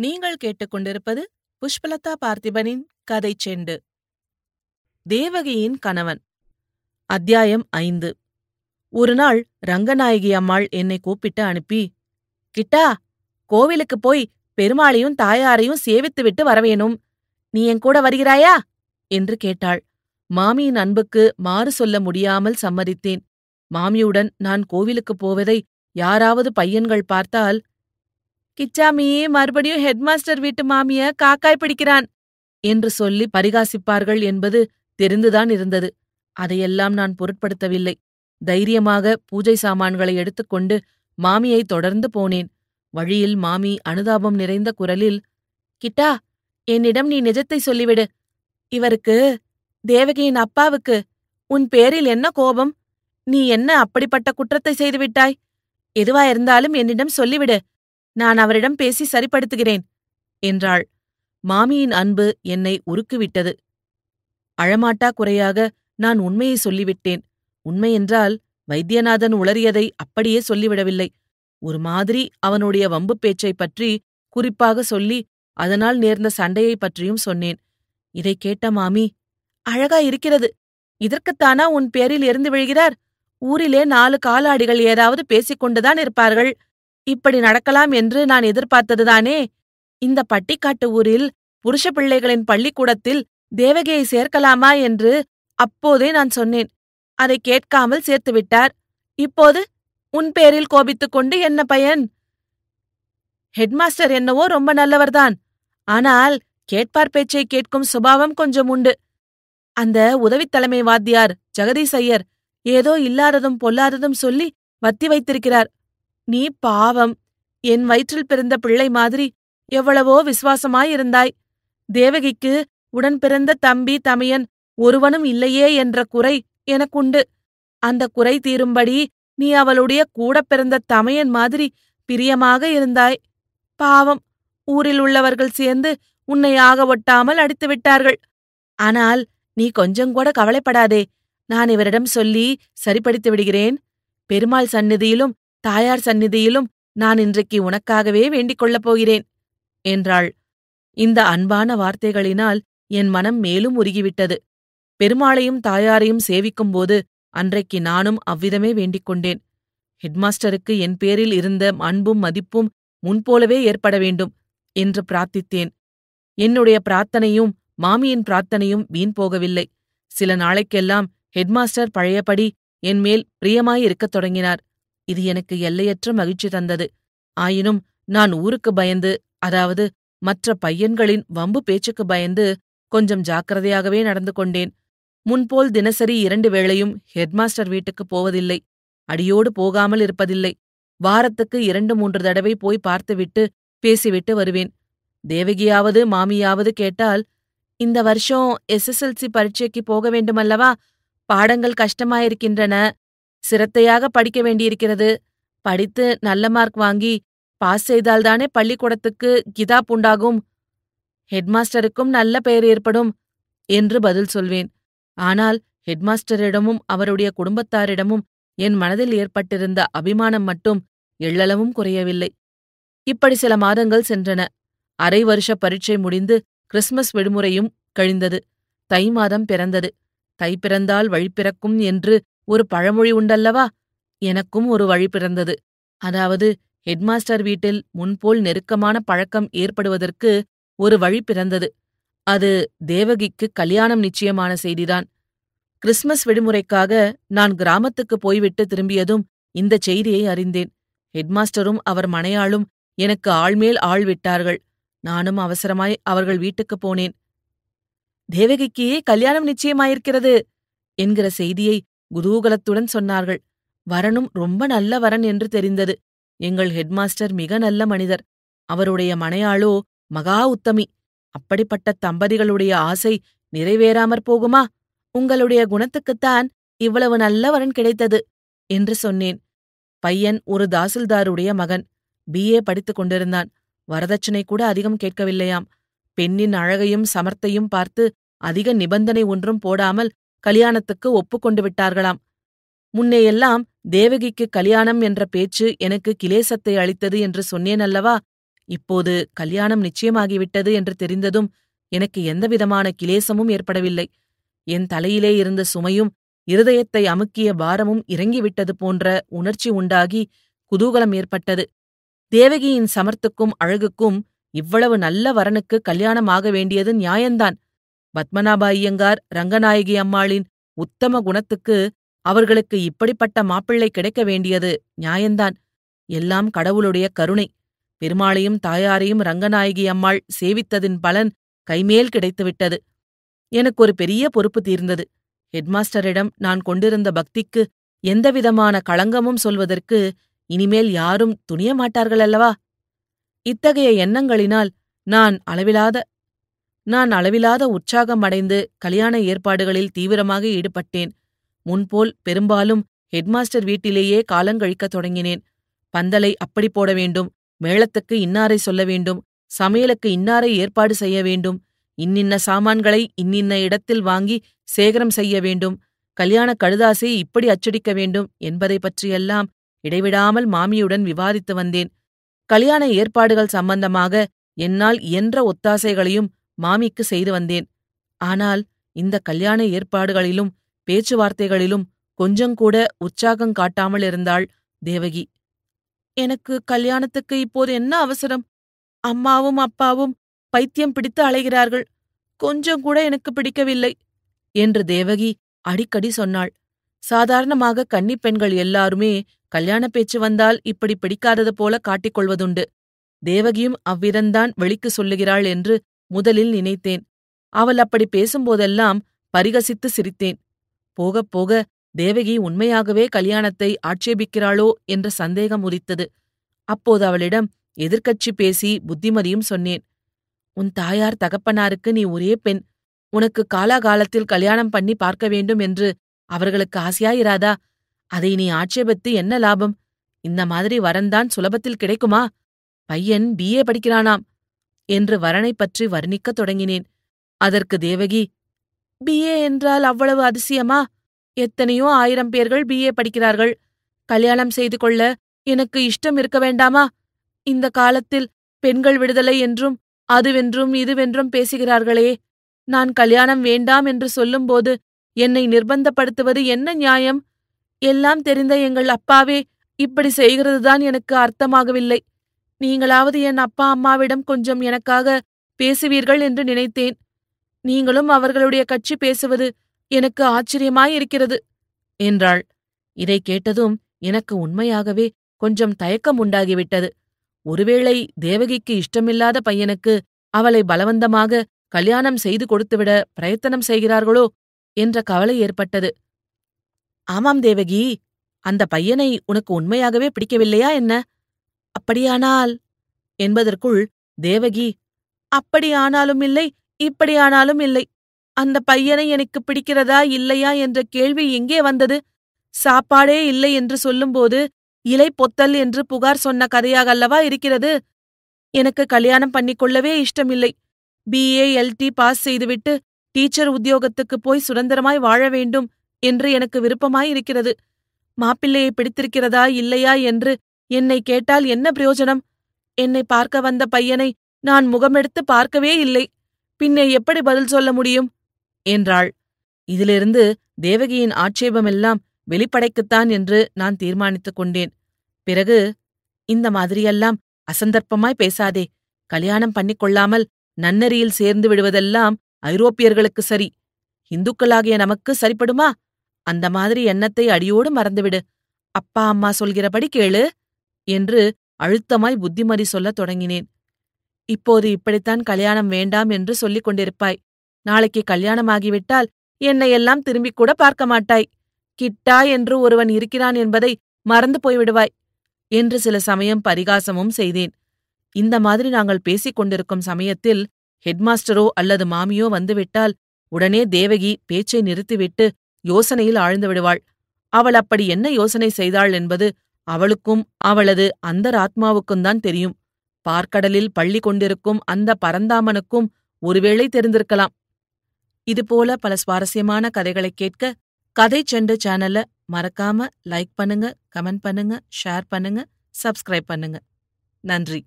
நீங்கள் கேட்டுக்கொண்டிருப்பது புஷ்பலதா பார்த்திபனின் கதை செண்டு. தேவகியின் கணவன். அத்தியாயம் ஐந்து. ஒருநாள் ரங்கநாயகி அம்மாள் என்னை கூப்பிட்டு அனுப்பி கிட்டா கோவிலுக்கு போய் பெருமாளையும் தாயாரையும் சேவித்துவிட்டு வரவேணும் நீ என் கூட வருகிறாயா? என்று கேட்டாள். மாமியின் அன்புக்கு மாறு சொல்ல முடியாமல் சம்மதித்தேன். மாமியுடன் நான் கோவிலுக்குப் போவதை யாராவது பையன்கள் பார்த்தால் கிச்சாமி மறுபடியும் ஹெட்மாஸ்டர் வீட்டு மாமிய காக்காய் பிடிக்கிறான் என்று சொல்லி பரிகாசிப்பார்கள் என்பது தெரிந்துதான் இருந்தது. அதையெல்லாம் நான் பொருட்படுத்தவில்லை. தைரியமாக பூஜை சாமான்களை எடுத்துக்கொண்டு மாமியை தொடர்ந்து போனேன். வழியில் மாமி அனுதாபம் நிறைந்த குரலில் கிட்டா என்னிடம் நீ நிஜத்தை சொல்லிவிடு. இவருக்கு தேவகியின் அப்பாவுக்கு உன் பேரில் என்ன கோபம்? நீ என்ன அப்படிப்பட்ட குற்றத்தை செய்துவிட்டாய்? எதுவா இருந்தாலும் என்னிடம் சொல்லிவிடு. நான் அவரிடம் பேசி சரிப்படுத்துகிறேன் என்றாள். மாமியின் அன்பு என்னை உருக்குவிட்டது. அழமாட்டா குறையாக நான் உண்மையை சொல்லிவிட்டேன். உண்மையென்றால் வைத்தியநாதன் உளறியதை அப்படியே சொல்லிவிடவில்லை. ஒரு மாதிரி அவனுடைய வம்பு பேச்சைப் பற்றி குறிப்பாக சொல்லி அதனால் நேர்ந்த சண்டையைப் பற்றியும் சொன்னேன். இதைக் கேட்ட மாமி அழகா இருக்கிறது. இதற்குத்தானா உன் பேரில் இருந்து விழுகிறார்? ஊரிலே நாலு காலாடிகள் ஏதாவது பேசிக் கொண்டுதான் இருப்பார்கள். இப்படி நடக்கலாம் என்று நான் எதிர்பார்த்ததுதானே இந்த பட்டிக்காட்டு ஊரில் புருஷ பிள்ளைகளின் பள்ளிக்கூடத்தில் தேவகியை சேர்க்கலாமா என்று அப்போதே நான் சொன்னேன். அதை கேட்காமல் சேர்த்துவிட்டார் இப்போது உன் பேரில் கோபித்துக் கொண்டு என்ன பயன்? ஹெட்மாஸ்டர் என்னவோ ரொம்ப நல்லவர்தான். ஆனால் கேட்பார் பேச்சை கேட்கும் சுபாவம் கொஞ்சம் உண்டு. அந்த உதவித் தலைமை வாத்தியார் ஜெகதீஸ் ஐயர் ஏதோ இல்லாததும் பொல்லாததும் சொல்லி வத்தி வைத்திருக்கிறார். நீ பாவம். என் வயிற்றில் பிறந்த பிள்ளை மாதிரி எவ்வளவோ விசுவாசமாயிருந்தாய். தேவகிக்கு உடன் பிறந்த தம்பி தமையன் ஒருவனும் இல்லையே என்ற குறை எனக்குண்டு. அந்த குறை தீரும்படி நீ அவளுடைய கூட பிறந்த தமையன் மாதிரி பிரியமாக இருந்தாய். பாவம். ஊரில் உள்ளவர்கள் சேர்ந்து உன்னை ஆக ஒட்டாமல் அடித்து விட்டார்கள். ஆனால் நீ கொஞ்சங்கூட கவலைப்படாதே. நான் இவரிடம் சொல்லி சரிப்படுத்தி விடுகிறேன். பெருமாள் சந்நிதியிலும் தாயார் சந்நிதியிலும் நான் இன்றைக்கு உனக்காகவே வேண்டிக் கொள்ளப் போகிறேன் என்றாள். இந்த அன்பான வார்த்தைகளினால் என் மனம் மேலும் உருகிவிட்டது. பெருமாளையும் தாயாரையும் சேவிக்கும்போது அன்றைக்கு நானும் அவ்விதமே வேண்டிக் கொண்டேன். ஹெட்மாஸ்டருக்கு என் பேரில் இருந்த அன்பும் மதிப்பும் முன்போலவே ஏற்பட வேண்டும் என்று பிரார்த்தித்தேன். என்னுடைய பிரார்த்தனையும் மாமியின் பிரார்த்தனையும் வீண் போகவில்லை. சில நாளைக்கெல்லாம் ஹெட்மாஸ்டர் பழையபடி என் மேல் பிரியமாயிருக்கத் தொடங்கினார். இது எனக்கு எல்லையற்ற மகிழ்ச்சி தந்தது. ஆயினும் நான் ஊருக்கு பயந்து அதாவது மற்ற பையன்களின் வம்பு பேச்சுக்கு பயந்து கொஞ்சம் ஜாக்கிரதையாகவே நடந்து கொண்டேன். முன்போல் தினசரி இரண்டு வேளையும் ஹெட்மாஸ்டர் வீட்டுக்கு போவதில்லை. அடியோடு போகாமல் இருப்பதில்லை. வாரத்துக்கு இரண்டு மூன்று தடவை போய் பார்த்துவிட்டு பேசிவிட்டு வருவேன். தேவகியாவது மாமியாவது கேட்டால் இந்த வருஷம் எஸ்எஸ்எல்சி பரீட்சைக்கு போக வேண்டுமல்லவா? பாடங்கள் கஷ்டமாயிருக்கின்றன. சிரத்தையாக படிக்க வேண்டியிருக்கிறது. படித்து நல்ல மார்க் வாங்கி பாஸ் செய்தால்தானே பள்ளிக்கூடத்துக்கு கிதாப் உண்டாகும். ஹெட்மாஸ்டருக்கும் நல்ல பெயர் ஏற்படும் என்று பதில் சொல்வேன். ஆனால் ஹெட்மாஸ்டரிடமும் அவருடைய குடும்பத்தாரிடமும் என் மனதில் ஏற்பட்டிருந்த அபிமானம் மட்டும் எள்ளளவும் குறையவில்லை. இப்படி சில மாதங்கள் சென்றன. அரை வருஷ பரீட்சை முடிந்து கிறிஸ்மஸ் விடுமுறையும் கழிந்தது. தை மாதம் பிறந்தது. தை பிறந்தால் வழி பிறக்கும் என்று ஒரு பழமொழி உண்டல்லவா? எனக்கும் ஒரு வழி பிறந்தது. அதாவது ஹெட்மாஸ்டர் வீட்டில் முன்போல் நெருக்கமான பழக்கம் ஏற்படுவதற்கு ஒரு வழி பிறந்தது. அது தேவகிக்கு கல்யாணம் நிச்சயமான செய்திதான். கிறிஸ்மஸ் விடுமுறைக்காக நான் கிராமத்துக்கு போய்விட்டு திரும்பியதும் இந்த செய்தியை அறிந்தேன். ஹெட்மாஸ்டரும் அவர் மனையாளும் எனக்கு ஆள்மேல் ஆள் விட்டார்கள். நானும் அவசரமாய் அவர்கள் வீட்டுக்குப் போனேன். தேவகிக்கே கல்யாணம் நிச்சயமாயிருக்கிறது என்கிற செய்தியை குதூகலத்துடன் சொன்னார்கள். வரனும் ரொம்ப நல்ல வரன் என்று தெரிந்தது. எங்கள் ஹெட்மாஸ்டர் மிக நல்ல மனிதர். அவருடைய மனையாளோ மகா உத்தமி. அப்படிப்பட்ட தம்பதிகளுடைய ஆசை நிறைவேறாமற் போகுமா? உங்களுடைய குணத்துக்குத்தான் இவ்வளவு நல்ல வரன் கிடைத்தது என்று சொன்னேன். பையன் ஒரு தாசில்தாருடைய மகன். பிஏ படித்துக் கொண்டிருந்தான். வரதட்சணை கூட அதிகம் கேட்கவில்லையாம். பெண்ணின் அழகையும் சமர்த்தையும் பார்த்து அதிக நிபந்தனை ஒன்றும் போடாமல் கல்யாணத்துக்கு ஒப்புக்கொண்டு விட்டார்களாம். முன்னேயெல்லாம் தேவகிக்கு கல்யாணம் என்ற பேச்சு எனக்கு கிலேசத்தை அளித்தது என்று சொன்னேன் அல்லவா? இப்போது கல்யாணம் நிச்சயமாகிவிட்டது என்று தெரிந்ததும் எனக்கு எந்தவிதமான கிலேசமும் ஏற்படவில்லை. என் தலையிலே இருந்த சுமையும் இருதயத்தை அமுக்கிய பாரமும் இறங்கிவிட்டது போன்ற உணர்ச்சி உண்டாகி குதூகலம் ஏற்பட்டது. தேவகியின் சமர்த்துக்கும் அழகுக்கும் இவ்வளவு நல்ல வரனுக்கு கல்யாணம் ஆக வேண்டியது நியாயந்தான் பத்மநாப ஐயங்கார் ரங்கநாயகி அம்மாளின் உத்தம குணத்துக்கு அவர்களுக்கு இப்படிப்பட்ட மாப்பிள்ளை கிடைக்க வேண்டியது நியாயந்தான். எல்லாம் கடவுளுடைய கருணை. பெருமாளையும் தாயாரையும் ரங்கநாயகி அம்மாள் சேவித்ததின் பலன் கைமேல் கிடைத்துவிட்டது. எனக்கு ஒரு பெரிய பொறுப்பு தீர்ந்தது. ஹெட்மாஸ்டரிடம் நான் கொண்டிருந்த பக்திக்கு எந்தவிதமான களங்கமும் சொல்வதற்கு இனிமேல் யாரும் துணிய மாட்டார்கள் அல்லவா இத்தகைய எண்ணங்களினால் நான் அளவிலாத நான் அளவிலாத உற்சாகம் அடைந்து கல்யாண ஏற்பாடுகளில் தீவிரமாக ஈடுபட்டேன். முன்போல் பெரும்பாலும் ஹெட்மாஸ்டர் வீட்டிலேயே காலங்கழிக்கத் தொடங்கினேன். பந்தலை அப்படி போட வேண்டும் மேளத்துக்கு இன்னாரை சொல்ல வேண்டும் சமையலுக்கு இன்னாரை ஏற்பாடு செய்ய வேண்டும் இன்னின்ன சாமான்களை இன்னின்ன இடத்தில் வாங்கி சேகரம் செய்ய வேண்டும் கல்யாண கழுதாசை இப்படி அச்சடிக்க வேண்டும் என்பதை பற்றியெல்லாம் இடைவிடாமல் மாமியுடன் விவாதித்து வந்தேன். கல்யாண ஏற்பாடுகள் சம்பந்தமாக என்னால் இயன்ற ஒத்தாசைகளையும் மாமிக்கு செய்து வந்தேன். ஆனால் இந்த கல்யாண ஏற்பாடுகளிலும் பேச்சுவார்த்தைகளிலும் கொஞ்சங்கூட உற்சாகம் காட்டாமல் இருந்தாள் தேவகி. எனக்கு கல்யாணத்துக்கு இப்போது என்ன அவசரம்? அம்மாவும் அப்பாவும் பைத்தியம் பிடித்து அலைகிறார்கள். கொஞ்சம் கூட எனக்கு பிடிக்கவில்லை என்று தேவகி அடிக்கடி சொன்னாள். சாதாரணமாக கன்னிப் பெண்கள் எல்லாருமே கல்யாண பேச்சு வந்தால் இப்படி பிடிக்காதது போல காட்டிக்கொள்வதுண்டு தேவகியும் அவ்விதந்தான் வெளிக்கு சொல்லுகிறாள் என்று முதலில் நினைத்தேன். அவள் அப்படி பேசும்போதெல்லாம் பரிகசித்து சிரித்தேன். போகப் போக தேவகி உண்மையாகவே கல்யாணத்தை ஆட்சேபிக்கிறாளோ என்ற சந்தேகம் உரித்தது அப்போது அவளிடம் எதிர்க்கட்சி பேசி புத்திமதியும் சொன்னேன். உன் தாயார் தகப்பனாருக்கு நீ ஒரே பெண். உனக்கு காலாகாலத்தில் கல்யாணம் பண்ணி பார்க்க வேண்டும் என்று அவர்களுக்கு ஆசையாயிராதா? அதை நீ ஆட்சேபித்து என்ன லாபம்? இந்த மாதிரி வரந்தான் சுலபத்தில் கிடைக்குமா? பையன் பிஏ படிக்கிறானாம். என்று வரனைப் பற்றி வர்ணிக்கத் தொடங்கினேன். அதற்கு தேவகி பிஏ என்றால் அவ்வளவு அதிசயமா? எத்தனையோ ஆயிரம் பேர்கள் பிஏ படிக்கிறார்கள். கல்யாணம் செய்து கொள்ள எனக்கு இஷ்டம் இருக்க வேண்டாமா? இந்த காலத்தில் பெண்கள் விடுதலை என்றும் அதுவென்றும் இதுவென்றும் பேசுகிறார்களே. நான் கல்யாணம் வேண்டாம் என்று சொல்லும்போது என்னை நிர்பந்தப்படுத்துவது என்ன நியாயம்? எல்லாம் தெரிந்த எங்கள் அப்பாவே இப்படி செய்கிறதுதான் எனக்கு அர்த்தமாகவில்லை. நீங்களாவது என் அப்பா அம்மாவிடம் கொஞ்சம் எனக்காக பேசுவீர்கள் என்று நினைத்தேன். நீங்களும் அவர்களுடைய கட்சி பேசுவது எனக்கு ஆச்சரியமாயிருக்கிறது என்றாள். இதை கேட்டதும் எனக்கு உண்மையாகவே கொஞ்சம் தயக்கம் உண்டாகிவிட்டது. ஒருவேளை தேவகிக்கு இஷ்டமில்லாத பையனுக்கு அவளை பலவந்தமாக கல்யாணம் செய்து கொடுத்துவிட பிரயத்தனம் செய்கிறார்களோ என்ற கவலை ஏற்பட்டது. ஆமாம் தேவகி அந்த பையனை உனக்கு உண்மையாகவே பிடிக்கவில்லையா என்ன? அப்படியானால்? என்பதற்குள் தேவகி அப்படியானாலும் இல்லை இப்படியானாலும் இல்லை. அந்த பையனை எனக்கு பிடிக்கிறதா இல்லையா என்ற கேள்வி எங்கே வந்தது? சாப்பாடே இல்லை என்று சொல்லும்போது இலை பொத்தல் என்று புகார் சொன்ன கதையாக அல்லவா இருக்கிறது? எனக்கு கல்யாணம் பண்ணிக்கொள்ளவே இஷ்டமில்லை. பிஏ எல்டி பாஸ் செய்துவிட்டு டீச்சர் உத்தியோகத்துக்கு போய் சுதந்திரமாய் வாழ வேண்டும் என்று எனக்கு விருப்பமாயிருக்கிறது மாப்பிள்ளையை பிடித்திருக்கிறதா இல்லையா என்று என்னை கேட்டால் என்ன பிரயோஜனம்? என்னை பார்க்க வந்த பையனை நான் முகமெடுத்து பார்க்கவே இல்லை. பின்னே எப்படி பதில் சொல்ல முடியும்? என்றாள். இதிலிருந்து தேவகியின் ஆட்சேபமெல்லாம் வெளிப்படைக்குத்தான் என்று நான் தீர்மானித்துக் கொண்டேன். பிறகு இந்த மாதிரியெல்லாம் அசந்தர்ப்பமாய் பேசாதே. கல்யாணம் பண்ணிக் கொள்ளாமல் நன்னெறியில் சேர்ந்து விடுவதெல்லாம் ஐரோப்பியர்களுக்கு சரி. இந்துக்களாகிய நமக்கு சரிப்படுமா? அந்த மாதிரி எண்ணத்தை அடியோடு மறந்துவிடு. அப்பா அம்மா சொல்கிறபடி கேளு. என்று அழுத்தமாய் புத்திமதி சொல்லத் தொடங்கினேன். இப்போது இப்படித்தான் கல்யாணம் வேண்டாம் என்று சொல்லிக் கொண்டிருப்பாய். நாளைக்கு கல்யாணமாகிவிட்டால் என்னை எல்லாம் திரும்பிக் கூட பார்க்க மாட்டாய். கிட்டா என்று ஒருவன் இருக்கிறான் என்பதை மறந்து போய்விடுவாய் என்று சில சமயம் பரிகாசமும் செய்தேன். இந்த மாதிரி நாங்கள் பேசிக் கொண்டிருக்கும் சமயத்தில் ஹெட்மாஸ்டரோ அல்லது மாமியோ வந்துவிட்டால் உடனே தேவகி பேச்சை நிறுத்திவிட்டு யோசனையில் ஆழ்ந்து விடுவாள். அவள் அப்படி என்ன யோசனை செய்தாள் என்பது அவளுக்கும் அவளது அந்தராத்மாவுக்கும்தான் தெரியும். பார்க்கடலில் பள்ளி கொண்டிருக்கும் அந்த பரந்தாமனுக்கும் ஒருவேளை தெரிந்திருக்கலாம். இதுபோல பல சுவாரஸ்யமான கதைகளை கேட்க கதை செண்டு சேனல்ல மறக்காம லைக் பண்ணுங்க கமெண்ட் பண்ணுங்க ஷேர் பண்ணுங்க சப்ஸ்கிரைப் பண்ணுங்க. நன்றி.